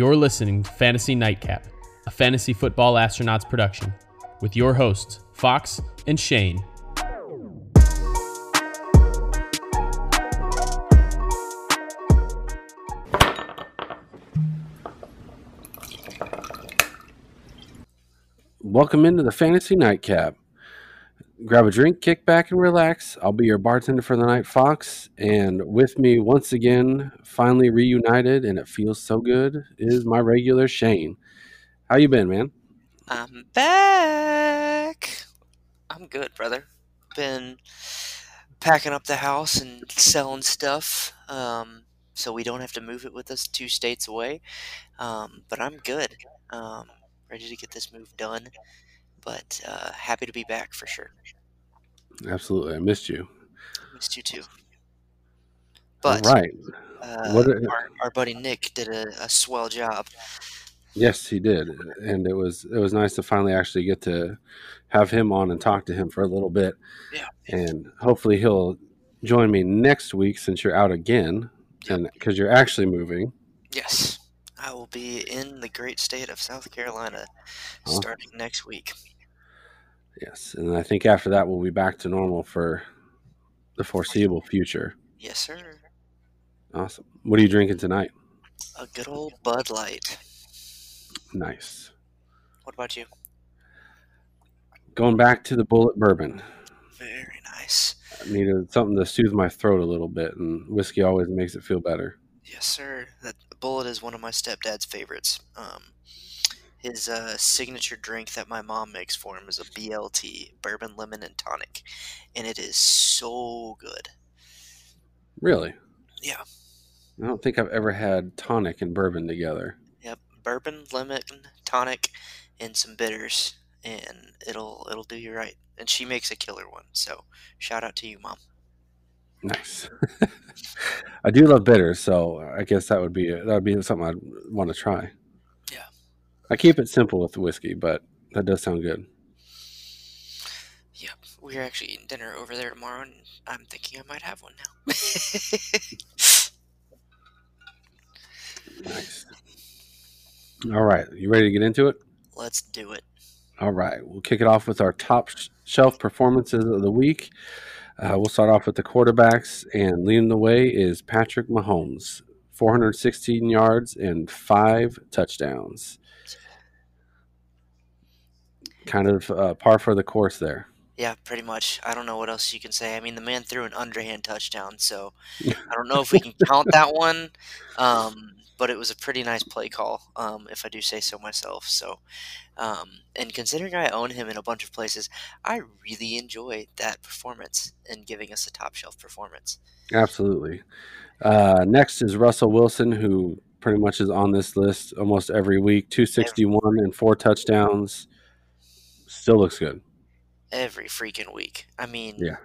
You're listening to Fantasy Nightcap, a fantasy football astronauts production, with your hosts, Fox and Shane. Welcome into the Fantasy Nightcap. Grab a drink, kick back, and relax. I'll be your bartender for the night, Fox. And with me once again, finally reunited, and it feels so good, is my regular Shane. How you been, man? I'm back. I'm good, brother. Been packing up the house and selling stuff, um, so we don't have to move it with us two states away. Um, but I'm good. Um, ready to get this move done. But uh, happy to be back for sure. Absolutely. I missed you. Missed you too. But right. uh, are- our, our buddy Nick did a, a swell job. Yes, he did, and it was it was nice to finally actually get to have him on and talk to him for a little bit. Yeah. And hopefully he'll join me next week since you're out again, and because you're actually moving. Yes, I will be in the great state of South Carolina Oh. starting next week. Yes, and I think after that we'll be back to normal for the foreseeable future. Yes, sir. Awesome. What are you drinking tonight? A good old Bud Light. Nice. What about you? Going back to the Bulleit bourbon. Very nice. I needed something to soothe my throat a little bit, and whiskey always makes it feel better. Yes, sir. That Bulleit is one of my stepdad's favorites. Um, his uh, signature drink that my mom makes for him is a BLT, bourbon, lemon, and tonic, and it is so good. Really? Yeah. I don't think I've ever had tonic and bourbon together. Yep, bourbon, lemon, tonic, and some bitters, and it'll it'll do you right. And she makes a killer one. So shout out to you, mom. Nice. I do love bitters, so I guess that would be that would be something I'd want to try. I keep it simple with the whiskey, but that does sound good. Yep, we're actually eating dinner over there tomorrow, and I'm thinking I might have one now. Nice. All right, you ready to get into it? Let's do it. All right, we'll kick it off with our top shelf performances of the week. Uh, we'll start off with the quarterbacks, and leading the way is Patrick Mahomes, 416 yards and five touchdowns. Kind of uh, par for the course there. Yeah, pretty much. I don't know what else you can say. I mean, the man threw an underhand touchdown, so I don't know if we can count that one. Um, but it was a pretty nice play call, um, if I do say so myself. So, um, and considering I own him in a bunch of places, I really enjoy that performance and giving us a top shelf performance. Absolutely. Uh, next is Russell Wilson, who pretty much is on this list almost every week. 261 and four touchdowns. Still looks good. Every freaking week. I mean, Yeah.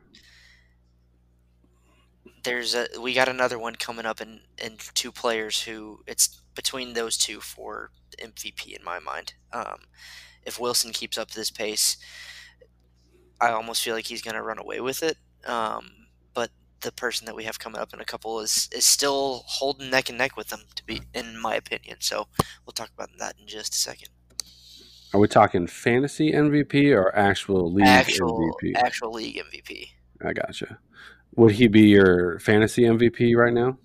there's a we got another one coming up and in two players who it's between those two for MVP in my mind. Um, if Wilson keeps up this pace, I almost feel like he's going to run away with it. Um, but the person that we have coming up in a couple is is still holding neck and neck with them to be, in my opinion. So we'll talk about that in just a second. Are we talking fantasy MVP or actual league Actual MVP? actual league MVP. I gotcha. Would he be your fantasy MVP right now?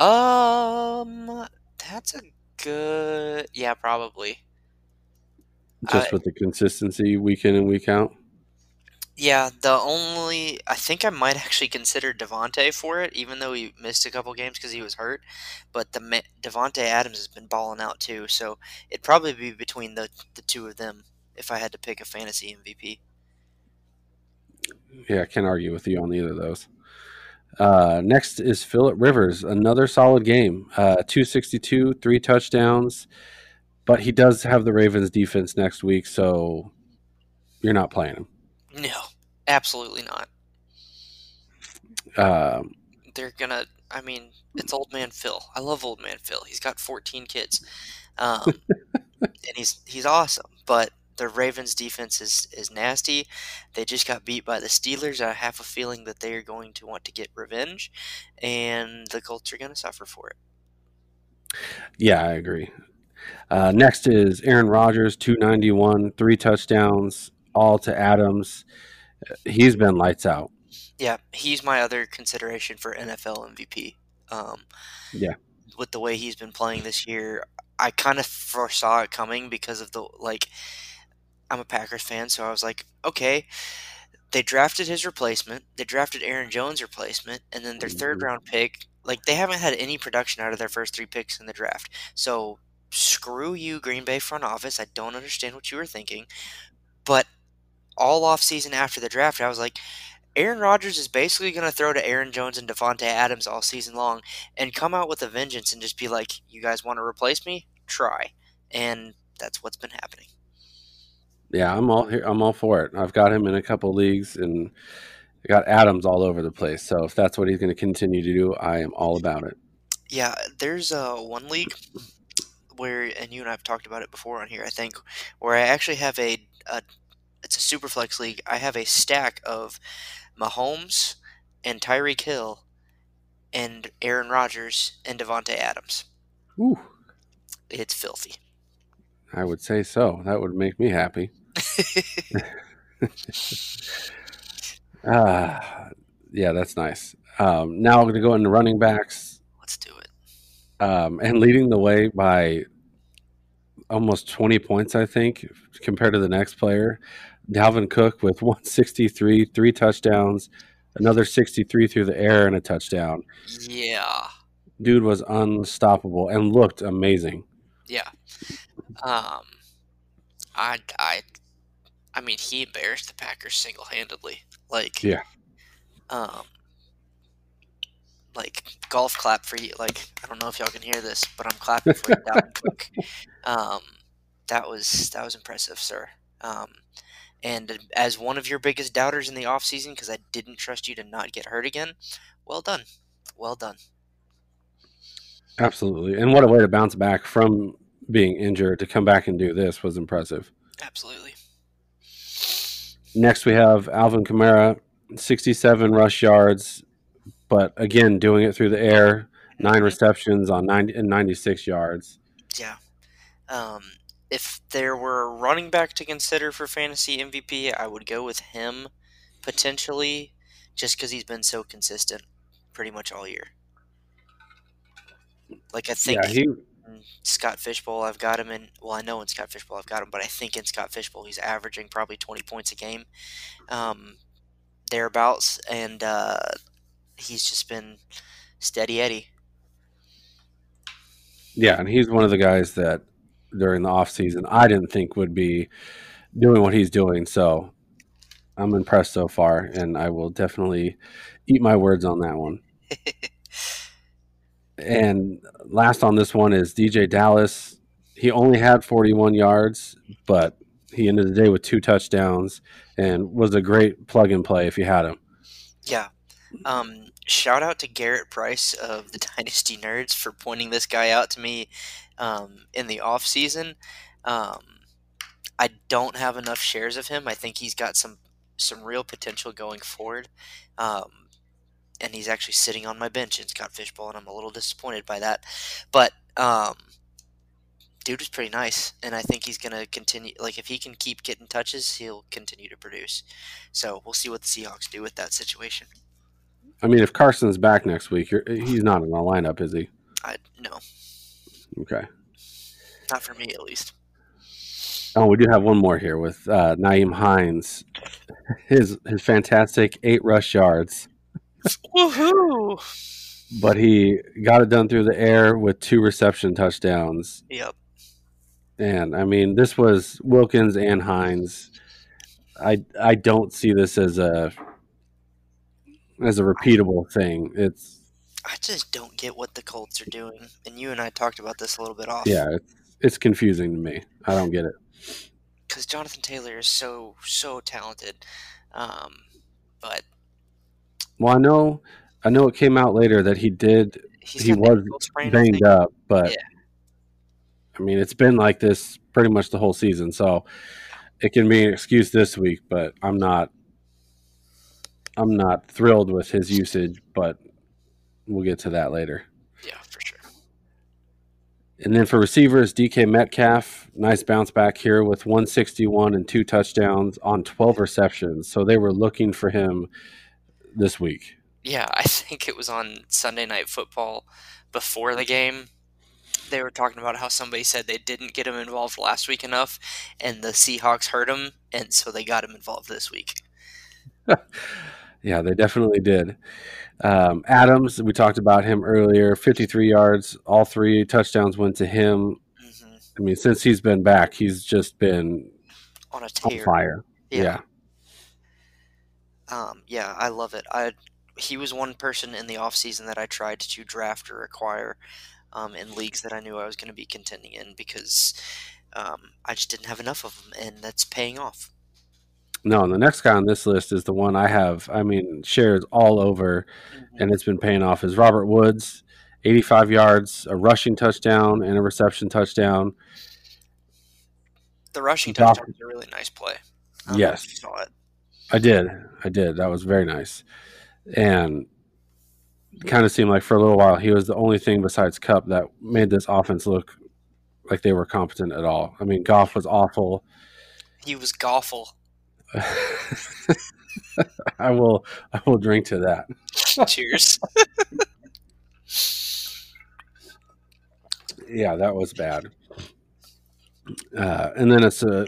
Um, that's a good. Yeah, probably. Just Uh, with the consistency week in and week out? Yeah, the only I think I might actually consider Davante for it, even though he missed a couple games because he was hurt. But the Davante Adams has been balling out too, so it'd probably be between the the two of them if I had to pick a fantasy MVP. Yeah, I can't argue with you on either of those. Uh, next is Philip Rivers, another solid game. Uh, 262, three touchdowns, but he does have the Ravens defense next week, so you're not playing him. No, absolutely not. Um, They're gonna. I mean, it's old man Phil. I love old man Phil. He's got 14 kids, um, and he's he's awesome. But the Ravens defense is is nasty. They just got beat by the Steelers. I have a feeling that they are going to want to get revenge, and the Colts are going to suffer for it. Yeah, I agree. Uh, next is Aaron Rodgers, 291, three touchdowns, all to Adams. He's been lights out. Yeah, he's my other consideration for NFL MVP. Um, Yeah. with the way he's been playing this year, I kind of foresaw it coming because of the like. I'm a Packers fan, so I was like, okay, they drafted his replacement, they drafted Aaron Jones' replacement, and then their third Mhm. round pick. Like they haven't had any production out of their first three picks in the draft. So screw you, Green Bay front office. I don't understand what you were thinking. But all off season after the draft, I was like, Aaron Rodgers is basically going to throw to Aaron Jones and Davante Adams all season long and come out with a vengeance and just be like, you guys want to replace me? Try. And that's what's been happening. Yeah, I'm all here. I'm all for it. I've got him in a couple leagues and I got Adams all over the place. So if that's what he's going to continue to do, I am all about it. Yeah, there's uh, one league where, and you and I have talked about it before on here, I think, where I actually have a, a it's a super flex league. I have a stack of Mahomes and Tyreek Hill and Aaron Rodgers and Davante Adams. Ooh, It's filthy. I would say so. That would make me happy. Ah, yeah, that's nice. Um, now I'm going to go into running backs Let's do it. um, and leading the way by almost 20 points, I think, compared to the next player. Dalvin Cook with 163, three touchdowns, another 63 through the air, and a touchdown. Yeah. Dude was unstoppable and looked amazing. Yeah. Um, I, I, I mean, he embarrassed the Packers single handedly. Like, Yeah. Um, like golf clap for you. Like, I don't know if y'all can hear this, but I'm clapping for you, Dalvin Cook. Um, that was that was impressive, sir. Um, and as one of your biggest doubters in the offseason, because I didn't trust you to not get hurt again, well done, well done. Absolutely. And what a way to bounce back from being injured to come back and do this was impressive. Absolutely. Next, we have Alvin Kamara, 67 rush yards, but again, doing it through the air, nine receptions on 90 and 96 yards. Yeah. Um, there were a running back to consider for fantasy MVP, I would go with him potentially, just because he's been so consistent pretty much all year. Like I think Yeah, he Scott Fishbowl, I've got him in. Well, I know in Scott Fishbowl I've got him, but I think in Scott Fishbowl he's averaging probably twenty points a game, um, thereabouts, and uh, he's just been steady Eddie. yeah, and he's one of the guys that during the offseason I didn't think would be doing what he's doing. So I'm impressed so far, and I will definitely eat my words on that one. And last on this one is DeeJay Dallas. He only had 41 yards, but he ended the day with two touchdowns and was a great plug and play if you had him. Yeah. Um, shout out to Garrett Price of the Dynasty Nerds for pointing this guy out to me um, in the off season. Um, I don't have enough shares of him. I think he's got some some real potential going forward. Um, and he's actually sitting on my bench in Scott Fishbowl, and I'm a little disappointed by that. But um, dude is pretty nice, and I think he's gonna continue. Like if he can keep getting touches, he'll continue to produce. So we'll see what the Seahawks do with that situation. I mean, if Carson's back next week, you're, he's not in the lineup, is he? I no, Okay. not for me at least. Oh, we do have one more here with uh, Nyheim Hines. His his fantastic eight rush yards, Woohoo! but he got it done through the air with two reception touchdowns. Yep. And I mean, this was Wilkins and Hines. I I don't see this as a as a repeatable thing. It's I just don't get what the Colts are doing, and you and I talked about this a little bit off. yeah, it's, it's confusing to me. I don't get it. because Jonathan Taylor is so so talented. Um, but Well, I know I know it came out later that he did he was that ankle sprain, I banged up, but Yeah. I mean, it's been like this pretty much the whole season. So it can be an excuse this week, but I'm not. I'm not thrilled with his usage, but we'll get to that later. Yeah, for sure. And then for receivers, DK Metcalf, nice bounce back here with 161 and two touchdowns on 12 receptions. So they were looking for him this week. Yeah, I think it was on Sunday Night Football before the game. They were talking about how somebody said they didn't get him involved last week enough, and the Seahawks hurt him, and so they got him involved this week. yeah, they definitely did. Um, Adams, we talked about him earlier, 53 yards, all three touchdowns went to him. Mm-hmm. I mean, since he's been back, he's just been on a tear. On fire. Yeah. yeah. Um, yeah, I love it. I he was one person in the offseason that I tried to draft or acquire um, in leagues that I knew I was going to be contending in because um, I just didn't have enough of them, and that's paying off. No, and the next guy on this list is the one I have. I mean, shares all over, mm-hmm. and it's been paying off. Is Robert Woods, 85 yards, a rushing touchdown, and a reception touchdown. The rushing touchdown was a really nice play. I yes, saw it. I did. I did. That was very nice, and kind of seemed like for a little while he was the only thing besides Kupp that made this offense look like they were competent at all. I mean, Goff was awful. He was awful. I will. I will drink to that. Cheers. yeah, that was bad. Uh, and then it's a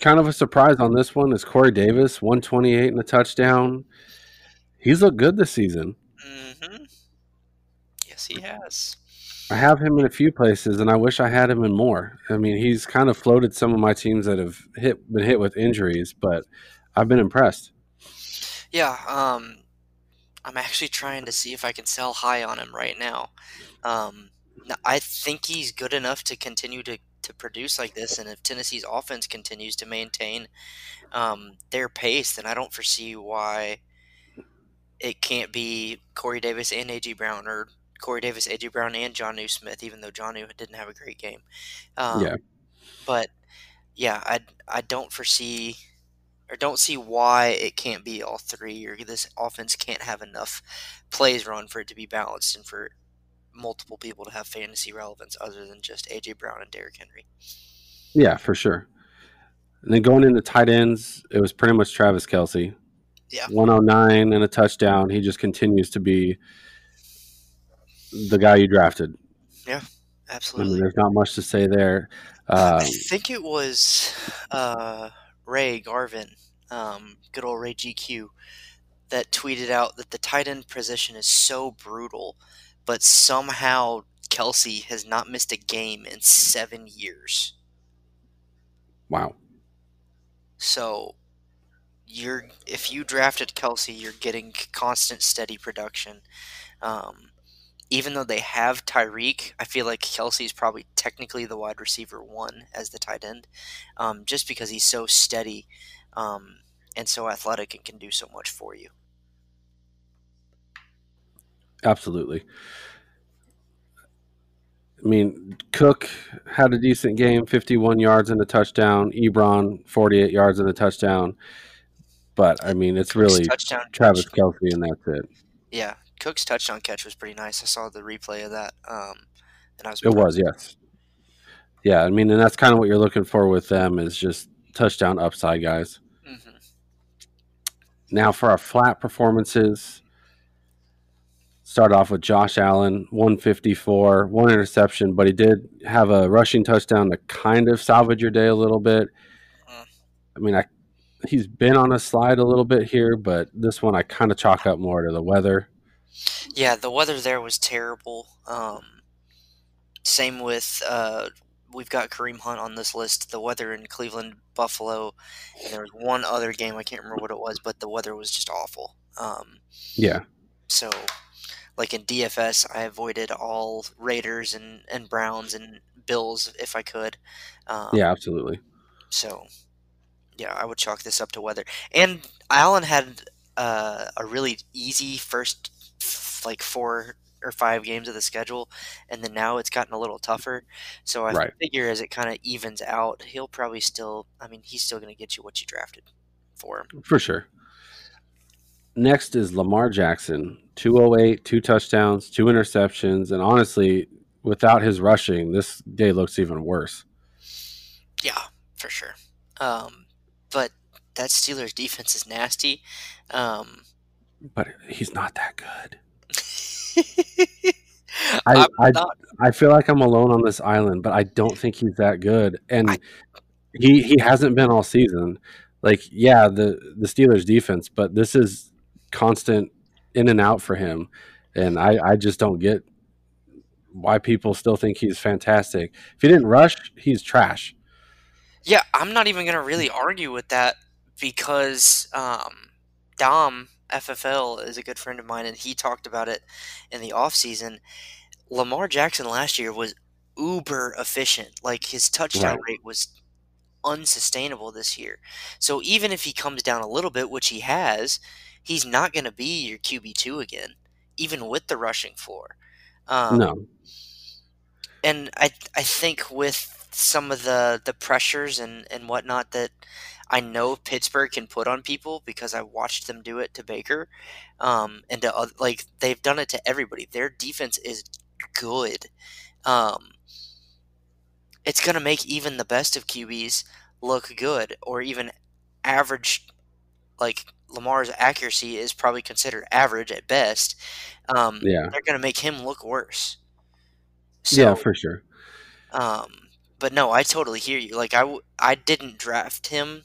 kind of a surprise on this one is Corey Davis, one twenty eight and a touchdown. He's looked good this season. Mm-hmm. Yes, he has. I have him in a few places, and I wish I had him in more. I mean, he's kind of floated some of my teams that have hit been hit with injuries, but I've been impressed. Yeah, um, I'm actually trying to see if I can sell high on him right now. Um, I think he's good enough to continue to, to produce like this, and if Tennessee's offense continues to maintain um, their pace, then I don't foresee why it can't be Corey Davis and AJ Brown or Corey Davis, AJ Brown, and Jonnu Smith, even though Jonnu didn't have a great game. Um, yeah. But yeah, I I don't foresee or don't see why it can't be all three or this offense can't have enough plays run for it to be balanced and for multiple people to have fantasy relevance other than just AJ Brown and Derrick Henry. Yeah, for sure. And then going into tight ends, it was pretty much Travis Kelce. Yeah. 109 and a touchdown. He just continues to be the guy you drafted. Yeah, absolutely. I mean, there's not much to say there. Um, I think it was uh, Ray Garvin, um, good old Ray GQ, that tweeted out that the tight end position is so brutal, but somehow Kelce has not missed a game in seven years. Wow. So you're if you drafted Kelce, you're getting constant, steady production. Um, even though they have Tyreek, I feel like Kelce's probably technically the wide receiver one as the tight end, um, just because he's so steady um, and so athletic and can do so much for you. Absolutely. I mean, Cook had a decent game 51 yards and a touchdown. Ebron, 48 yards and a touchdown. But, I mean, it's really Travis Kelce, and that's it. Yeah, Cook's touchdown catch was pretty nice. I saw the replay of that, um, and I was. It was yes. Yeah, I mean, and that's kind of what you're looking for with them is just touchdown upside guys. Mm-hmm. Now for our flat performances, start off with Josh Allen, 154, one interception, but he did have a rushing touchdown to kind of salvage your day a little bit. Mm. I mean, I he's been on a slide a little bit here, but this one I kind of chalk up more to the weather. Yeah, the weather there was terrible. Um, same with uh, we've got Kareem Hunt on this list. The weather in Cleveland, Buffalo, and there was one other game I can't remember what it was, but the weather was just awful. Um, yeah. So, like in DFS, I avoided all Raiders and, and Browns and Bills if I could. Um, yeah, absolutely. So, yeah, I would chalk this up to weather. And Allen had uh, a really easy first like four or five games of the schedule, and then now it's gotten a little tougher. So I right. figure as it kind of evens out, he'll probably still. I mean, he's still going to get you what you drafted for him for sure. Next is Lamar Jackson, 208, two touchdowns, two interceptions, and honestly, without his rushing, this day looks even worse. Yeah, for sure. Um, but that Steelers defense is nasty. Um, But he's not that good. I, not- I feel like I'm alone on this island, but I don't think he's that good. And I- he he hasn't been all season. Like, yeah, the the Steelers defense, but this is constant in and out for him. And I, I just don't get why people still think he's fantastic. If he didn't rush, he's trash. Yeah, I'm not even gonna really argue with that because um, Dom FFL is a good friend of mine, and he talked about it in the off season. Lamar Jackson last year was uber efficient. Like his touchdown Right. rate was unsustainable this year. So even if he comes down a little bit, which he has, he's not going to be your QB two again, even with the rushing floor. Um, no. and I I think with some of the the pressures and and whatnot that I know Pittsburgh can put on people because I watched them do it to Baker, um, and to oth- like they've done it to everybody. Their defense is good. Um, it's gonna make even the best of QBs look good, or even average. Like Lamar's accuracy is probably considered average at best. Um, Yeah. they're gonna make him look worse. yeah, for sure. Um, but no, I totally hear you. Like I, w- I didn't draft him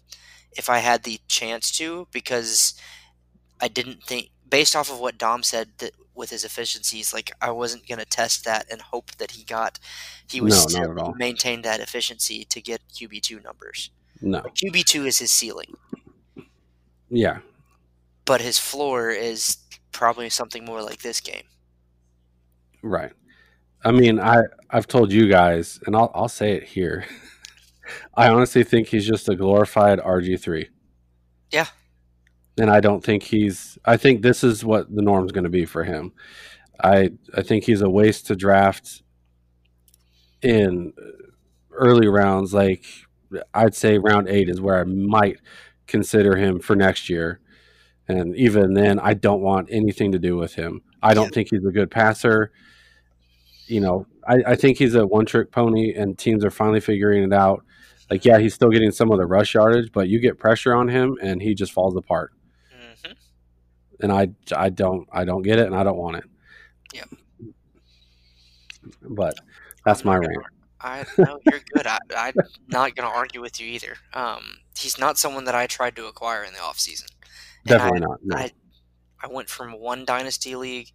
if I had the chance to because I didn't think based off of what Dom said that with his efficiencies, like I wasn't gonna test that and hope that he got he was No, still at all. he maintained that efficiency to get QB two numbers. No. QB two is his ceiling, Yeah. but his floor is probably something more like this game. Right. I mean, I I've told you guys, and I'll I'll say it here. I honestly think he's just a glorified RG three. Yeah. And I don't think he's. I think this is what the norm's going to be for him. I I think he's a waste to draft in early rounds. Like I'd say round eight is where I might consider him for next year. And even then, I don't want anything to do with him. I don't Yeah. think he's a good passer you know, I, I think he's a one trick pony and teams are finally figuring it out. Like, yeah, he's still getting some of the rush yardage, but you get pressure on him and he just falls apart. hmm And I, I don't, I don't get it and I don't want it. Yeah. But that's my rant. I no, you're good. I, I'm not going to argue with you either. Um, he's not someone that I tried to acquire in the offseason. Definitely not. No. I, I went from one dynasty league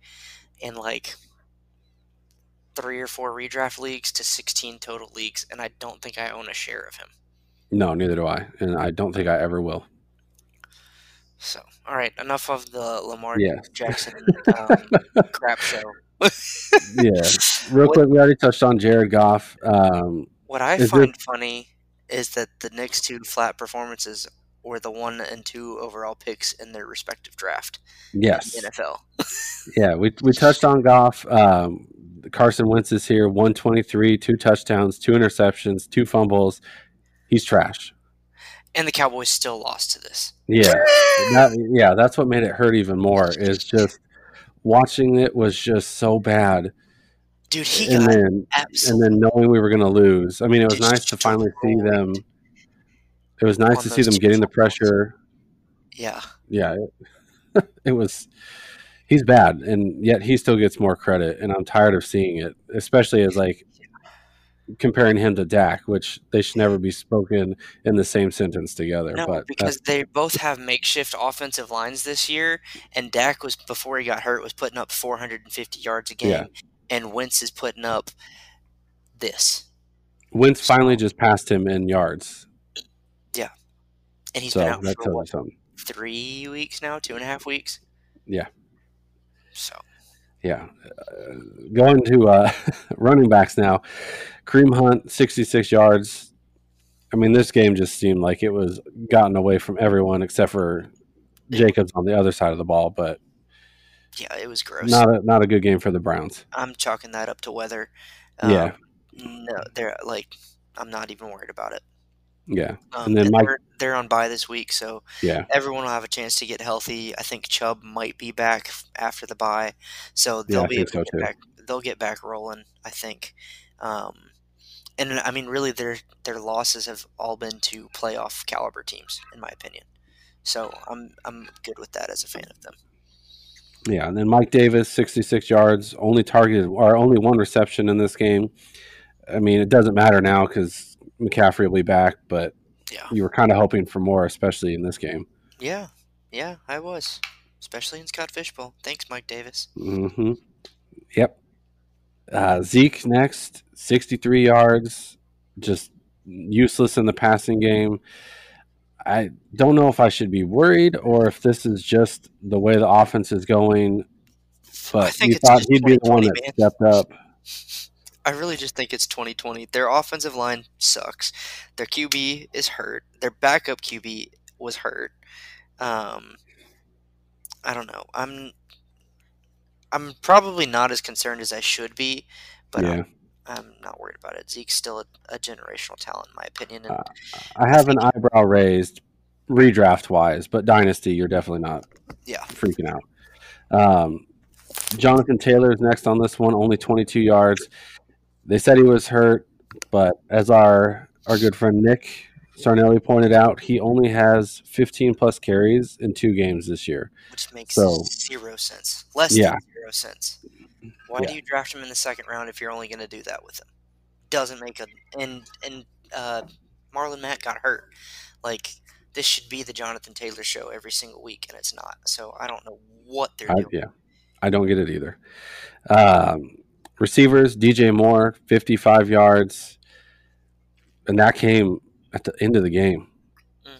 and like three or four redraft leagues to 16 total leagues, and I don't think I own a share of him. no, neither do I. And I don't think I ever will. So, all right, enough of the Lamar Yeah. Jackson um, crap show. Yeah. Real What- quick, we already touched on Jared Goff. Um, What I find funny is that the next two flat performances were the one and two overall picks in their respective draft yes. NFL. Yeah, we, we touched on Goff. Um, Carson Wentz is here, 123, two touchdowns, two interceptions, two fumbles. He's trash. And the Cowboys still lost to this. Yeah, that, yeah, that's what made it hurt even more. Is just watching it was just so bad, Dude, he and got then and then knowing we were going to lose. I mean, it was nice to finally see them. It was nice to see them getting the pressure. yeah. Yeah, it, it was. He's bad, and yet he still gets more credit, and I'm tired of seeing it, especially as like comparing him to Dak, which they should never be spoken in the same sentence together. No, but because they both have makeshift offensive lines this year, and Dak was before he got hurt was putting up 450 yards a game, Yeah. and Wentz is putting up this, Wentz finally just passed him in yards, Yeah, and he's so been out for what something. three weeks now, two and a half weeks. Yeah. So Yeah. Uh, going to uh, running backs now. Kareem Hunt, 66 yards. I mean, this game just seemed like it was gotten away from everyone except for Jacobs on the other side of the ball, but yeah, it was gross. not a, not a good game for the Browns. I'm chalking that up to weather. Yeah. No, they're like I'm not even worried about it. Yeah. Um, And then and Mike- they're, they're on bye this week, so Yeah. everyone will have a chance to get healthy. I think Chubb might be back after the bye, so they'll I be able to get back. they'll get back rolling. I think. Um, and I mean, really, their their losses have all been to playoff caliber teams, in my opinion. So I'm I'm good with that as a fan of them. Yeah, and then Mike Davis, 66 yards, only targeted or only one reception in this game. I mean, it doesn't matter now because McCaffrey will be back, but Yeah. you were kind of hoping for more, especially in this game. Yeah, yeah, I was, especially in Scott Fishbowl. Thanks, Mike Davis. hmm Yep. Uh, Zeke next, 63 yards, just useless in the passing game. I don't know if I should be worried or if this is just the way the offense is going, but you thought he'd be the one that man. stepped up. I really just think it's 2020. Their offensive line sucks. Their QB is hurt. Their backup QB was hurt. Um, I don't know. I'm I'm probably not as concerned as I should be, but yeah. I'm, I'm not worried about it. Zeke's still a, a generational talent, in my opinion. And Uh, I have an eyebrow raised redraft wise, but dynasty, you're definitely not yeah, freaking out. Um, Jonathan Taylor is next on this one, only 22 yards. They said he was hurt, but as our our good friend Nick Sarnelli pointed out, he only has 15 plus carries in two games this year. which makes So- zero sense. Less Yeah. than zero sense. Why Yeah. do you draft him in the second round if you're only going to do that with him? Doesn't make a and and uh, Marlon Mack got hurt. Like this should be the Jonathan Taylor show every single week, and it's not. So I don't know what they're I, doing. yeah, I don't get it either. Um, receivers, DJ Moore, 55 yards, and that came at the end of the game. hmm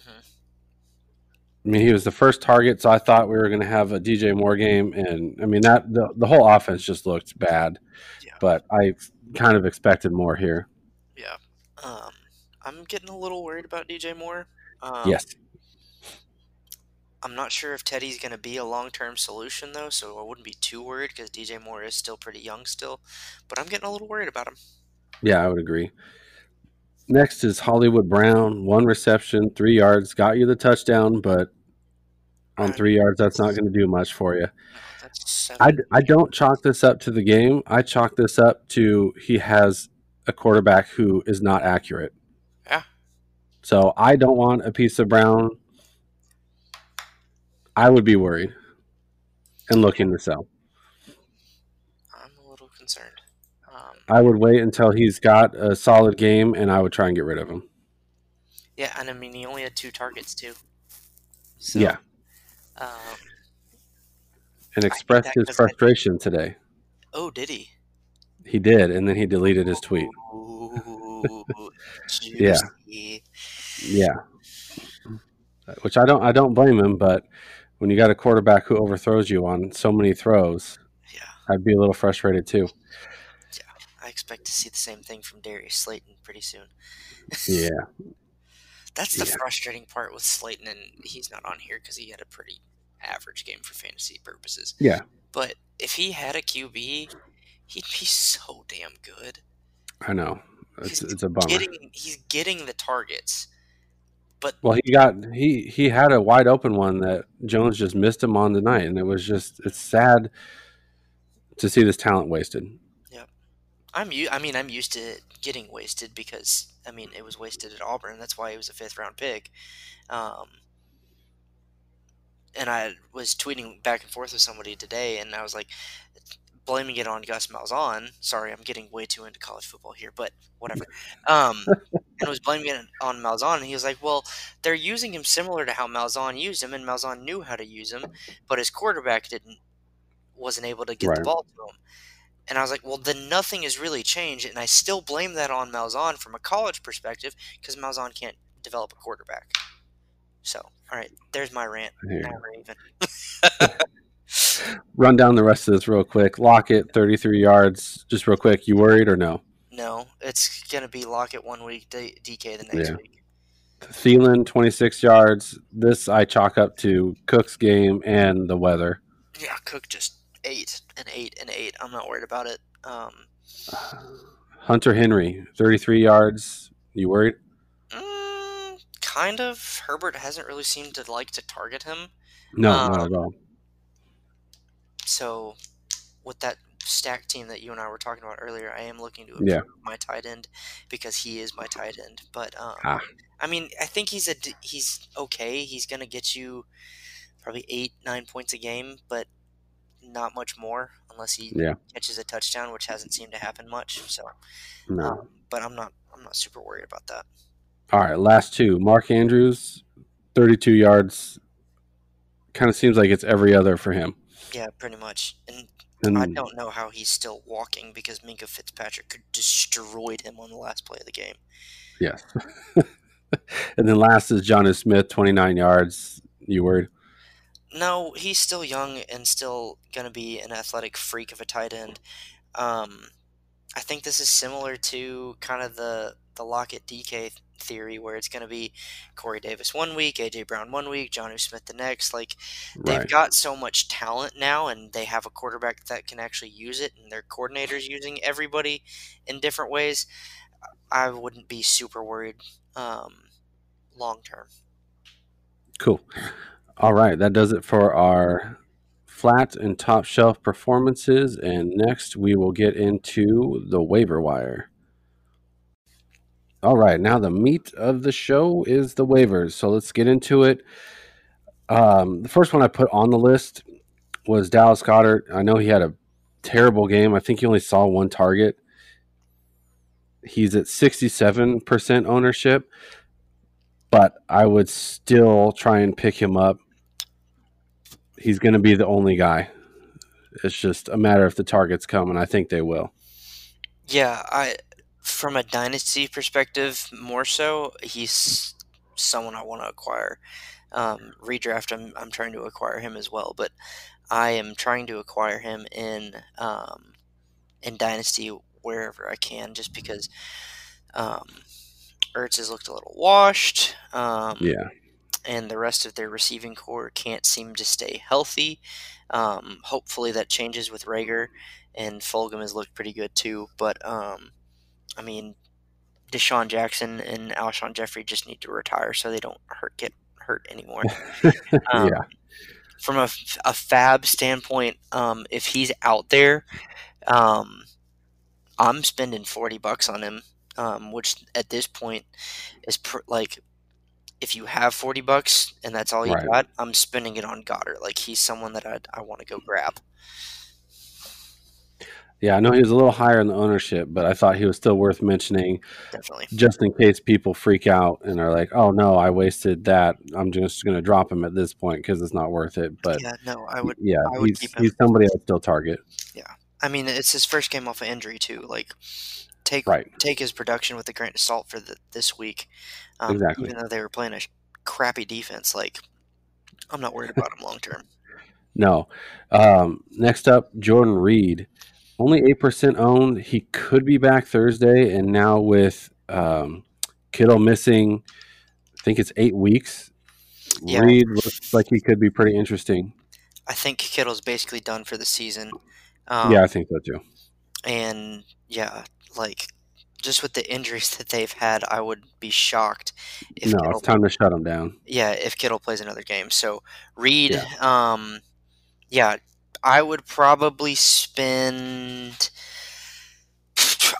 I mean, he was the first target, so I thought we were going to have a DJ Moore game, and I mean that the, the whole offense just looked bad. Yeah. But I kind of expected more here. Yeah. Um, I'm getting a little worried about DJ Moore. Um, yes, I'm not sure if Teddy's going to be a long term solution, though, so I wouldn't be too worried because DJ Moore is still pretty young still. But I'm getting a little worried about him. yeah, I would agree. Next is Hollywood Brown, one reception, three yards, got you the touchdown, but on three yards, that's not going to do much for you. I, I don't chalk this up to the game. I chalk this up to he has a quarterback who is not accurate. Yeah. So I don't want a piece of Brown. I would be worried and looking to sell. I'm a little concerned. Um, I would wait until he's got a solid game and I would try and get rid of him. yeah, and I mean, he only had two targets, too. So, yeah. Um, And expressed his 'cause I- frustration today. oh, did he? He did, and then he deleted his tweet. Ooh, Yeah. Yeah. Which I don't I don't blame him, but when you got a quarterback who overthrows you on so many throws, Yeah, I'd be a little frustrated too. Yeah, I expect to see the same thing from Darius Slayton pretty soon. Yeah. That's the Yeah. frustrating part with Slayton, and he's not on here because he had a pretty average game for fantasy purposes. Yeah. But if he had a QB, he'd be so damn good. I know. It's it's a bummer. Getting, he's getting the targets, but Well, he got he he had a wide open one that Jones just missed him on tonight, and it was just it's sad to see this talent wasted. Yeah, I'm u- I mean, I'm used to getting wasted because I mean it was wasted at Auburn. That's why he was a fifth round pick. Um, and I was tweeting back and forth with somebody today, and I was like, blaming it on Gus Malzahn. Sorry, I'm getting way too into college football here, but whatever. Um, and was blaming it on Malzahn, and he was like, "Well, they're using him similar to how Malzahn used him, and Malzahn knew how to use him, but his quarterback didn't, wasn't able to get the ball to him." And I was like, "Well, then nothing has really changed," and I still blame that on Malzahn from a college perspective because Malzahn can't develop a quarterback. So, all right, there's my rant. Here. Now we're even. Run down the rest of this real quick. Lockett, 33 yards. Just real quick. You worried or no? No, it's gonna be Lockett one week, D- DK the next Yeah. week. Thielen, 26 yards. This I chalk up to Cook's game and the weather. Yeah, Cook just eight and eight and eight. I'm not worried about it. Um, Hunter Henry, 33 yards. You worried? mm, kind of. Herbert hasn't really seemed to like to target him. No, Um, not at all. So, with that stack team that you and I were talking about earlier, I am looking to Yeah. improve my tight end because he is my tight end. But um, Ah. I mean, I think he's a he's okay. He's gonna get you probably eight nine points a game, but not much more unless he Yeah. catches a touchdown, which hasn't seemed to happen much. So, No. um, but I'm not I'm not super worried about that. All right, last two. Mark Andrews, 32 yards. Kind of seems like it's every other for him. Yeah, pretty much. And And I don't know how he's still walking because Minkah Fitzpatrick could destroyed him on the last play of the game. yes. and then last is Jonnu Smith, 29 yards. You worried? No, he's still young and still gonna be an athletic freak of a tight end. Um, I think this is similar to kind of the the Lockett DK theory, where it's gonna be Corey Davis one week, AJ Brown one week, Jonnu Smith the next. Like they've got so much talent now, and they have a quarterback that can actually use it, and their coordinators using everybody in different ways. I wouldn't be super worried um, long term. Cool. All right, that does it for our flat and top shelf performances. And next, we will get into the waiver wire. All right, now the meat of the show is the waivers. So let's get into it. Um, the first one I put on the list was Dallas Goedert. I know he had a terrible game. I think he only saw one target. He's at 67% ownership, but I would still try and pick him up. He's going to be the only guy. It's just a matter if the targets come, and I think they will. Yeah, I from a dynasty perspective, more so, he's someone I want to acquire. Um, redraft, I'm I'm trying to acquire him as well, but I am trying to acquire him in um, in dynasty wherever I can, just because um, Ertz has looked a little washed. Um, Yeah. and the rest of their receiving corps can't seem to stay healthy. Um, hopefully that changes with Reagor, and Fulgham has looked pretty good too. But um, I mean, DeSean Jackson and Alshon Jeffery just need to retire so they don't hurt get hurt anymore. Um, yeah. From a, a FAAB standpoint, um, if he's out there, um, I'm spending forty bucks on him, um, which at this point is pr- like if you have 40 bucks and that's all you Right. got, I'm spending it on Goedert. Like he's someone that I, I want to go grab. Yeah, I know he was a little higher in the ownership, but I thought he was still worth mentioning Definitely. just in case people freak out and are like, "Oh no, I wasted that. I'm just going to drop him at this point because it's not worth it." But yeah, no, I would. yeah, I would he's keep him. he's somebody I'd still target. Yeah. I mean, it's his first game off of injury too. Like, take Right. take his production with a grain of salt for the, this week. Um, Exactly. Even though they were playing a crappy defense, like I'm not worried about him long term. No. Um, next up, Jordan Reed, only eight percent owned. He could be back Thursday, and now with um, Kittle missing, I think it's eight weeks. Yeah. Reed looks like he could be pretty interesting. I think Kittle's basically done for the season. Um, yeah, I think so too. and yeah, like just with the injuries that they've had, I would be shocked if No, Kittle it's time to shut him down. yeah, if Kittle plays another game. So Reed, um, yeah, I would probably spend.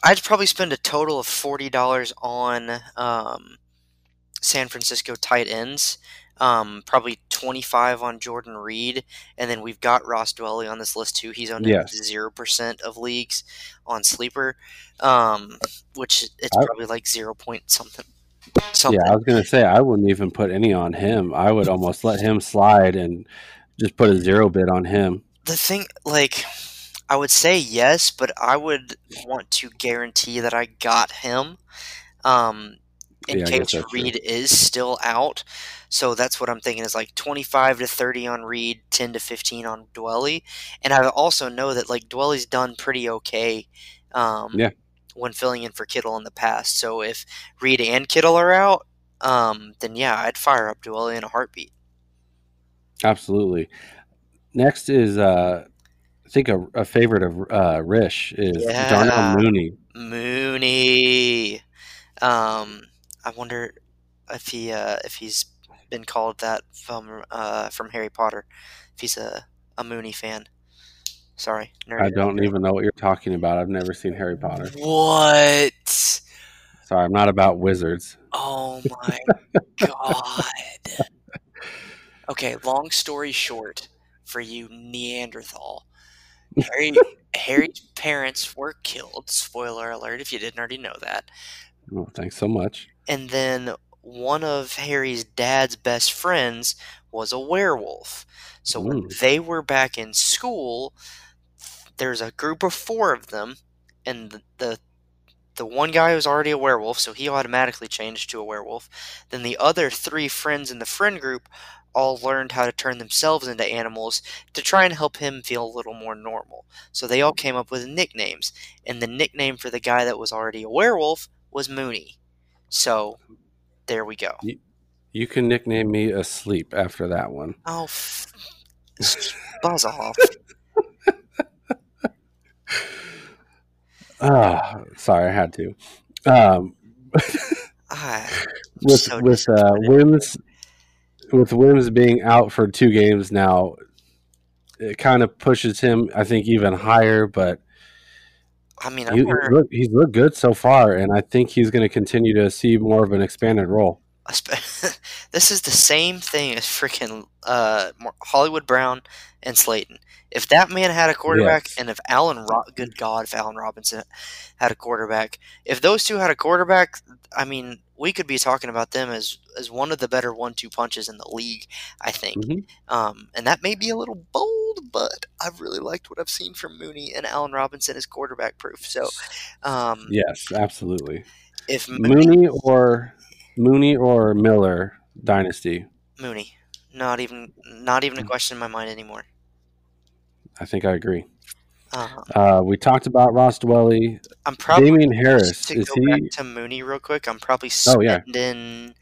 I'd probably spend a total of forty dollars on um, San Francisco tight ends. Um, probably twenty five on Jordan Reed, and then we've got Ross Dwelley on this list too. He's on zero percent of leagues on sleeper, um, which it's I- probably like zero point something. Something. Yeah, I was gonna say I wouldn't even put any on him. I would almost let him slide and just put a zero bid on him. The thing like i would say yes but i would want to guarantee that i got him um in Yeah, case that's true. reed is still out so that's what i'm thinking is like 25 to 30 on reed 10 to 15 on dwelley and i also know that like dwelley's done pretty okay um Yeah. when filling in for kittle in the past so if reed and kittle are out um then yeah i'd fire up dwelley in a heartbeat Absolutely. Next is uh I think a, a favorite of uh Rish is Yeah. Darnell Mooney. Mooney. Um, I wonder if he uh, if he's been called that from uh, from Harry Potter. If he's a, a Mooney fan. Sorry, nerd. I don't even know what you're talking about. I've never seen Harry Potter. What? Sorry, I'm not about wizards. Oh my god. Okay, long story short, for you Neanderthal, Harry Harry's parents were killed. Spoiler alert if you didn't already know that. Oh, thanks so much. And then one of Harry's dad's best friends was a werewolf. So when they were back in school, there's a group of four of them, and the, the the one guy was already a werewolf, so he automatically changed to a werewolf. Then the other three friends in the friend group all learned how to turn themselves into animals to try and help him feel a little more normal. So they all came up with nicknames, and the nickname for the guy that was already a werewolf was Mooney. So there we go. You can nickname me asleep after that one. Oh, f- buzz off. Ah, sorry, I had to. Um, Ah, with so with uh. Wims with Wims being out for two games now, it kind of pushes him, I think, even higher. But I mean, he, wonder, look, he's looked good so far, and I think he's going to continue to see more of an expanded role. this is the same thing as freaking uh, Hollywood Brown and Slayton. If that man had a quarterback, Yes. and if Allen, Ro- good God, if Allen Robinson had a quarterback, if those two had a quarterback, I mean, we could be talking about them as as one of the better one-two punches in the league. I think, Mhm. um, and that may be a little bold, but I've really liked what I've seen from Mooney and Allen Robinson as quarterback proof. So, um, Yes, absolutely. if Mooney, Mooney or Mooney or Miller dynasty. Mooney, not even not even a Mm. question in my mind anymore. I think I agree. Uh, Uh, we talked about Ross Dwelley. I'm probably Damien Harris to is go back he? to Mooney real quick. I'm probably Oh, yeah. spending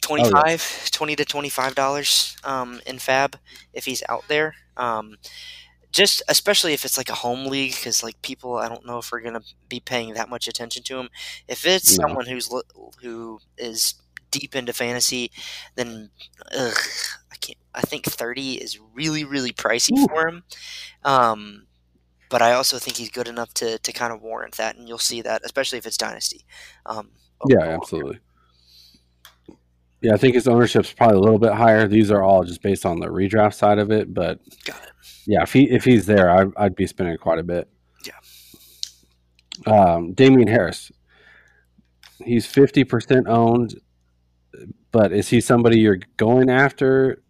25 20 to 25 dollars um, in FAAB if he's out there. Um, just especially if it's like a home league because like people I don't know if we're gonna be paying that much attention to him. If it's No. someone who's who is deep into fantasy, then ugh, I think 30 is really really pricey Ooh. for him. Um, but I also think he's good enough to, to kind of warrant that, and you'll see that, especially if it's dynasty. Um, Yeah, absolutely. Yeah, I think his ownership's probably a little bit higher. These are all just based on the redraft side of it, but it. yeah, if he if he's there, I, I'd be spending quite a bit. Yeah. Um, Damien Harris, he's fifty percent owned, but is he somebody you're going after?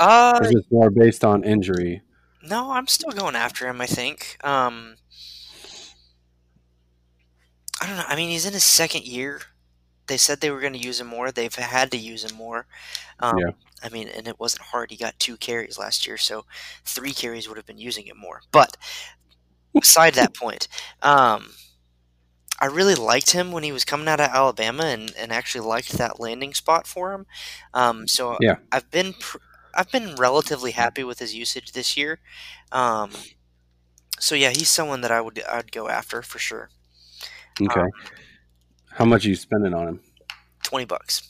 Uh, Or is it more based on injury? no, I'm still going after him. I think. Um, I don't know. I mean, he's in his second year. They said they were going to use him more. They've had to use him more. Um, Yeah. I mean, and it wasn't hard. He got two carries last year, so three carries would have been using it more. But aside that point, um, I really liked him when he was coming out of Alabama, and, and actually liked that landing spot for him. Um, so Yeah. I've been pr- I've been relatively happy with his usage this year. Um, so yeah, he's someone that I would I'd go after for sure. Okay. How much are you spending on him? Twenty bucks.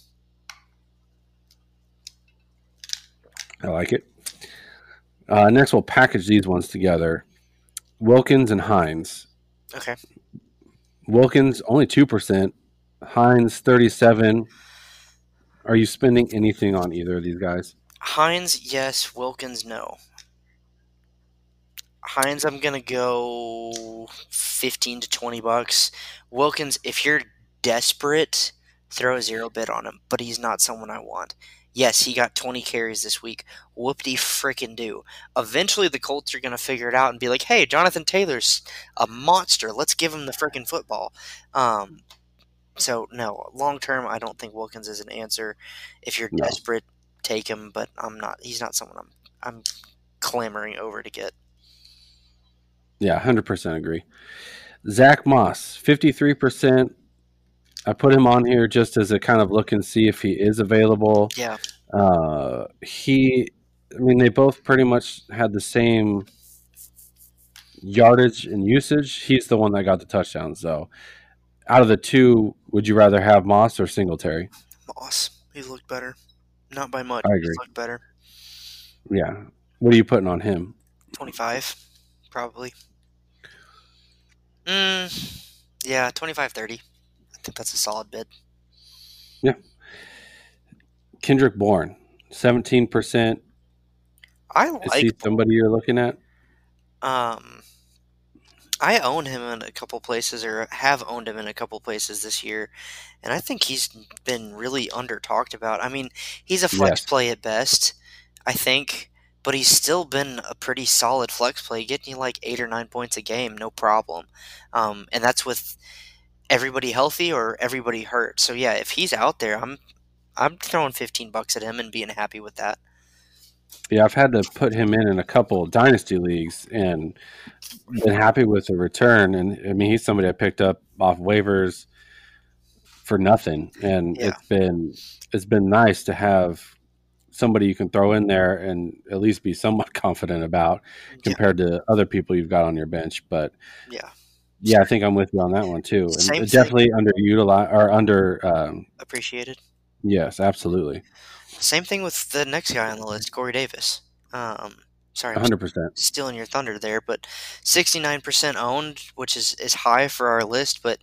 I like it. Uh, next, we'll package these ones together. Wilkins and Hines. Okay. Wilkins only two percent. Hines thirty seven. Are you spending anything on either of these guys? Hines, yes. Wilkins, no. Hines, I'm gonna go fifteen to twenty bucks. Wilkins, if you're desperate, throw a zero bid on him. But he's not someone I want. Yes, he got 20 carries this week. Whoop-de frickin' do. Eventually, the Colts are gonna figure it out and be like, "Hey, Jonathan Taylor's a monster. Let's give him the frickin' football." Um, so no, long term, I don't think Wilkins is an answer. If you're No. desperate, take him. But I'm not. He's not someone I'm. I'm clamoring over to get. Yeah, hundred percent agree. Zach Moss, fifty three percent. I put him on here just as a kind of look and see if he is available. Yeah. Uh, he, I mean, they both pretty much had the same yardage and usage. He's the one that got the touchdowns, though. Out of the two, would you rather have Moss or Singletary? Moss. He looked better. Not by much. I agree. Looked better. Yeah, What are you putting on him? 25, probably. Mm, yeah, 25 30. I think that's a solid bid. Yeah. Kendrick Bourne, seventeen percent. I Is he like somebody you're looking at? Um, I own him in a couple places, or have owned him in a couple places this year, and I think he's been really under talked about. I mean, he's a flex Yes. play at best, I think, but he's still been a pretty solid flex play, getting you like eight or nine points a game, no problem. Um, and that's with everybody healthy or everybody hurt. So yeah, if he's out there, I'm I'm throwing fifteen bucks at him and being happy with that. Yeah, I've had to put him in in a couple dynasty leagues and been happy with the return. And I mean, he's somebody I picked up off waivers for nothing, and Yeah. it's been it's been nice to have somebody you can throw in there and at least be somewhat confident about Yeah. compared to other people you've got on your bench. But Yeah, yeah, I think I'm with you on that one too. And Same thing. definitely underutilized or under. Um, appreciated. yes, absolutely, Same thing with the next guy on the list, Corey Davis. Um, sorry, I'm 100. percent stealing your thunder there, but 69% owned, which is, is high for our list, but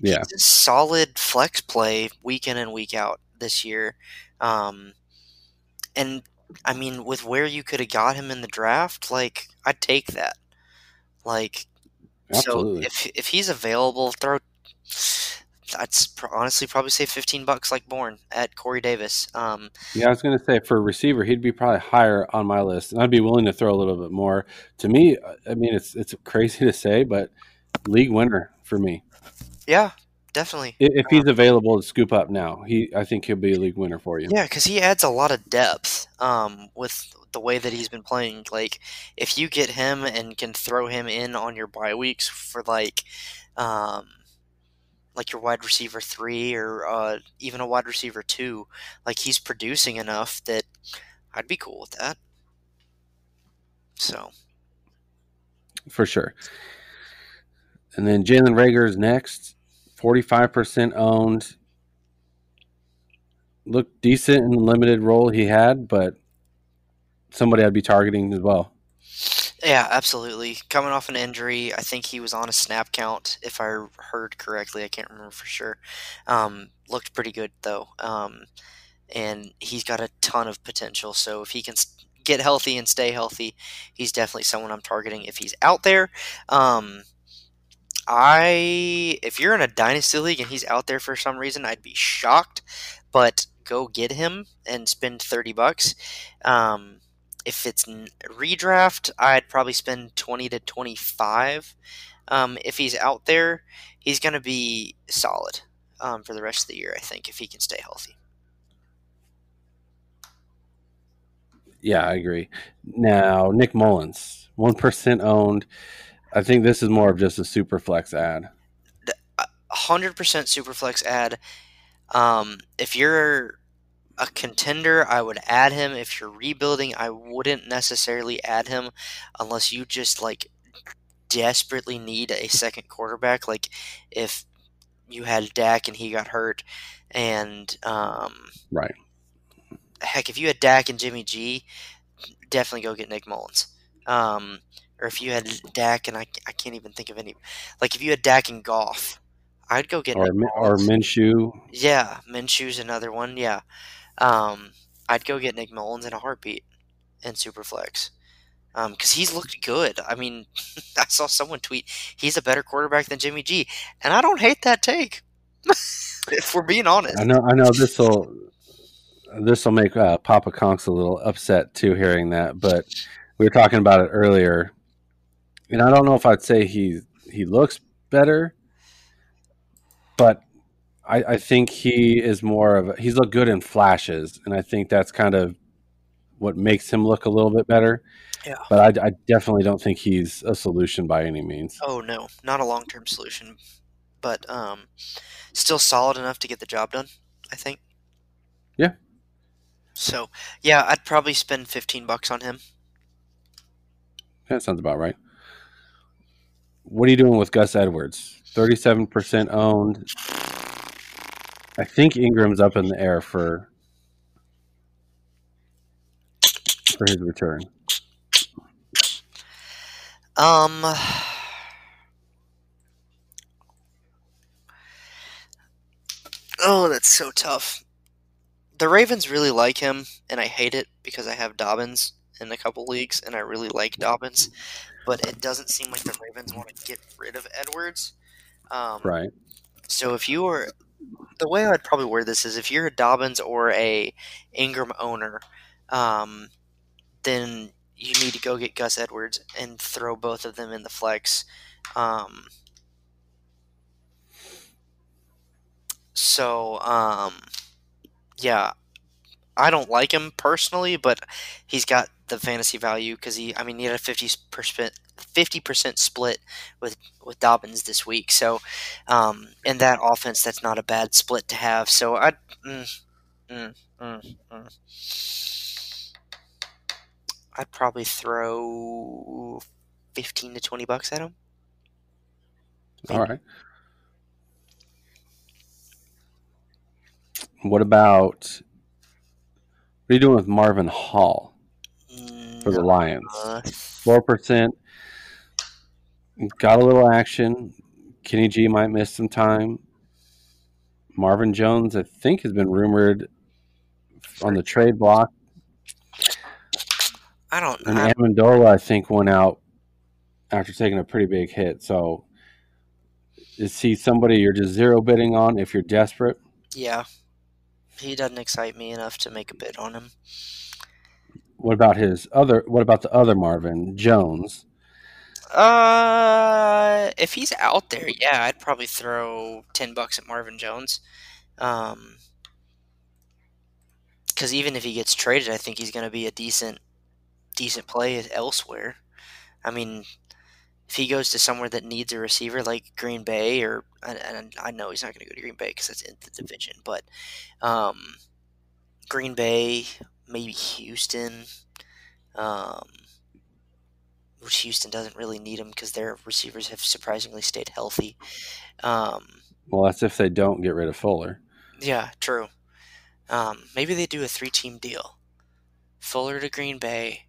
Yeah, he's a solid flex play week in and week out this year. Um, and I mean, with where you could have got him in the draft, like I'd take that. Like, absolutely. so if if he's available, throw. I'd pr- honestly probably say 15 bucks like Bourne at Corey Davis. Um, Yeah, I was going to say for a receiver, he'd be probably higher on my list, and I'd be willing to throw a little bit more. To me, I mean, it's it's crazy to say, but league winner for me. yeah, definitely. If he's available to scoop up now, he I think he'll be a league winner for you. Yeah, because he adds a lot of depth um, with the way that he's been playing. Like, if you get him and can throw him in on your bye weeks for like, um, like your wide receiver three or uh, even a wide receiver two, like he's producing enough that I'd be cool with that. So for sure. And then Jalen Reagor's next, forty five percent owned. Looked decent in the limited role he had, but somebody I'd be targeting as well. Yeah, absolutely. Coming off an injury, I think he was on a snap count, if I heard correctly. I can't remember for sure. Um, looked pretty good though. Um, and he's got a ton of potential. So if he can get healthy and stay healthy, he's definitely someone I'm targeting. If he's out there, um, I if you're in a dynasty league and he's out there for some reason, I'd be shocked. But go get him and spend thirty bucks. Um, if it's n- redraft, I'd probably spend twenty to twenty five. Um, if he's out there, he's going to be solid um, for the rest of the year. I think if he can stay healthy. Yeah, I agree. Now, Nick Mullens, 1% owned. I think this is more of just a super flex ad. hundred percent superflex ad. Um, if you're a contender, I would add him. If you're rebuilding, I wouldn't necessarily add him unless you just like desperately need a second quarterback. Like if you had Dak and he got hurt, and um, Right. heck, if you had Dak and Jimmy G, definitely go get Nick Mullens. Um, or if you had Dak and I, I can't even think of any. Like if you had Dak and Goff, I'd go get Or, Nick Min- or Minshew. Yeah, Minshew's another one. Yeah, um, I'd go get Nick Mullens in a heartbeat in Superflex Um because he's looked good. I mean, I saw someone tweet he's a better quarterback than Jimmy G, and I don't hate that take. if we're being honest, I know. I know this will this will make uh, Papa Conks a little upset too hearing that, but we were talking about it earlier, and I don't know if I'd say he he looks better, but I, I think he is more of a, he's looked good in flashes, and I think that's kind of what makes him look a little bit better. Yeah. But I, I definitely don't think he's a solution by any means. oh no, not a long term solution, but um, still solid enough to get the job done. I think. Yeah. So yeah, I'd probably spend fifteen bucks on him. That sounds about right. What are you doing with Gus Edwards? Thirty-seven percent owned. I think Ingram's up in the air for for his return. Um. Oh, that's so tough. The Ravens really like him, and I hate it because I have Dobbins in a couple leagues, and I really like Dobbins. But it doesn't seem like the Ravens want to get rid of Edwards. Um, Right. So if you were, the way I'd probably word this is if you're a Dobbins or a Ingram owner, um, then you need to go get Gus Edwards and throw both of them in the flex. Um, so um, yeah, I don't like him personally, but he's got the fantasy value because he, I mean, he had a fifty percent fifty percent split with with Dobbins this week. So, um, in that offense, that's not a bad split to have. So I, mm, mm, mm, mm. I'd probably throw fifteen to twenty bucks at him. All right. What about what are you doing with Marvin Hall for the Lions? Four percent. Got a little action. Kenny G might miss some time. Marvin Jones, I think, has been rumored on the trade block. I don't. Know. And Amendola, I think, went out after taking a pretty big hit. So, is he somebody you're just zero bidding on if you're desperate? yeah, he doesn't excite me enough to make a bid on him. What about his other? What about the other Marvin Jones? Uh, if he's out there, yeah, I'd probably throw ten bucks at Marvin Jones. Um, because even if he gets traded, I think he's going to be a decent, decent play elsewhere. I mean, if he goes to somewhere that needs a receiver like Green Bay, or and, I know he's not going to go to Green Bay because that's in the division, but um, Green Bay, maybe Houston. Um, which Houston doesn't really need him because their receivers have surprisingly stayed healthy. Um, Well, that's if they don't get rid of Fuller. yeah, true. Um, maybe they do a three-team deal: Fuller to Green Bay,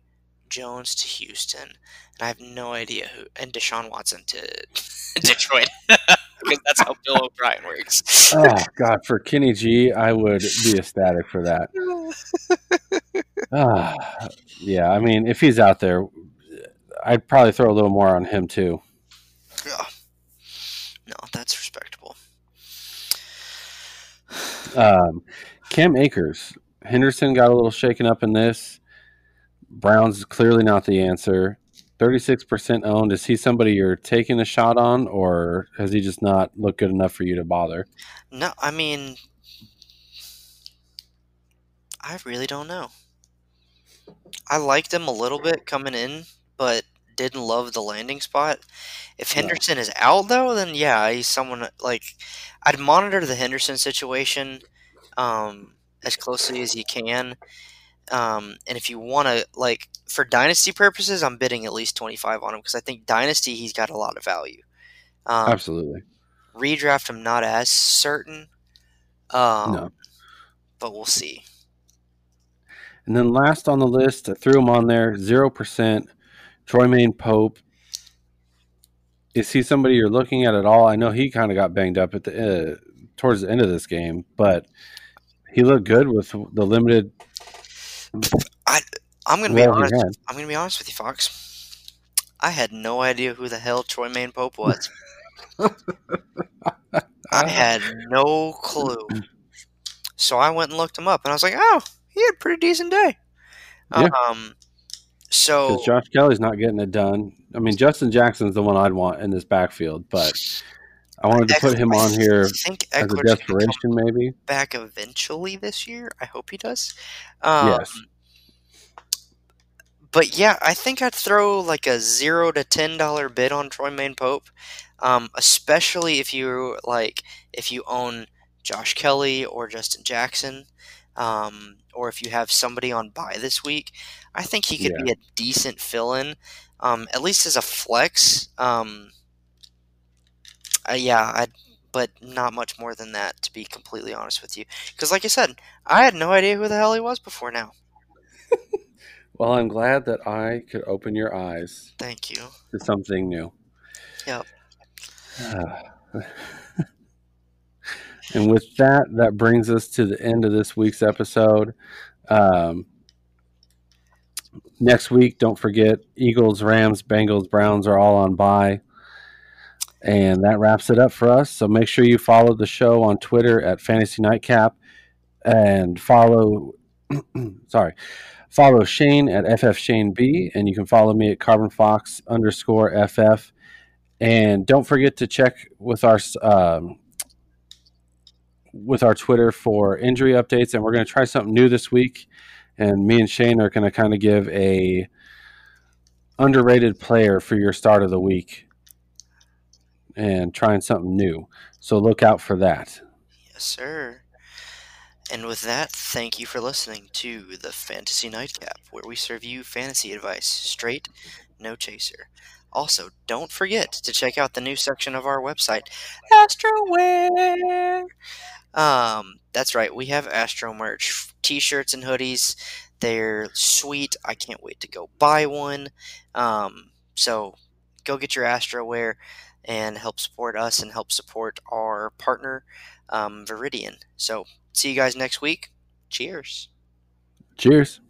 Jones to Houston, and I have no idea who, and Deshaun Watson to Detroit because that's how Bill O'Brien works. Oh God, for Kenny G, I would be ecstatic for that. Ah, yeah, I mean, if he's out there, I'd probably throw a little more on him too. Yeah. No, that's respectable. Um, Cam Akers, Henderson got a little shaken up in this. Brown's clearly not the answer. Thirty-six percent owned. Is he somebody you're taking a shot on, or has he just not looked good enough for you to bother? No, I mean, I really don't know. I liked him a little bit coming in, but didn't love the landing spot. If No. Henderson is out, though, then yeah, he's someone like I'd monitor the Henderson situation um, as closely as you can. Um, and if you want to, like, for dynasty purposes, I'm bidding at least 25 on him because I think dynasty, he's got a lot of value. Um, Absolutely. redraft, I'm not as certain. Um, No. But we'll see. And then last on the list, I threw him on there, zero percent. Troymaine Pope. Is he somebody you're looking at at all? I know he kind of got banged up at the uh, towards the end of this game, but he looked good with the limited. I'm gonna be Well, he honest. had. I'm gonna be honest with you, Fox. I had no idea who the hell Troymaine Pope was. I had no clue. So I went and looked him up, and I was like, "Oh, he had a pretty decent day." Yeah. Um. So Because Josh Kelley's not getting it done. I mean, Justin Jackson's the one I'd want in this backfield, but I wanted to put him on here I think as a Ekeler's gonna come desperation, maybe. back eventually this year. I hope he does. Um, Yes. But yeah, I think I'd throw like a zero to ten dollar bid on Troymaine Pope, um, especially if you like if you own Josh Kelley or Justin Jackson, um, or if you have somebody on bye this week. I think he could be a decent fill in, um, at least as a flex. Um, uh, yeah, I'd, but not much more than that, to be completely honest with you. Because, like I said, I had no idea who the hell he was before now. Well, I'm glad that I could open your eyes Thank you. to something new. Yep. and with that, that brings us to the end of this week's episode. Um, next week, don't forget Eagles, Rams, Bengals, Browns are all on bye. And that wraps it up for us. So make sure you follow the show on Twitter at Fantasy Nightcap and follow, sorry, follow Shane at FFShaneB, and you can follow me at CarbonFox underscore FF. And don't forget to check with our um, with our Twitter for injury updates. And we're going to try something new this week. And me and Shane are going to kind of give a underrated player for your start of the week and trying something new. So look out for that. Yes, sir. And with that, thank you for listening to the Fantasy Nightcap, where we serve you fantasy advice straight, no chaser. Also, don't forget to check out the new section of our website, Astroware. Um, that's right, we have Astro merch, t-shirts and hoodies. They're sweet. I can't wait to go buy one. Um, so go get your Astroware and help support us and help support our partner, um, Viridian. So see you guys next week. Cheers. Cheers.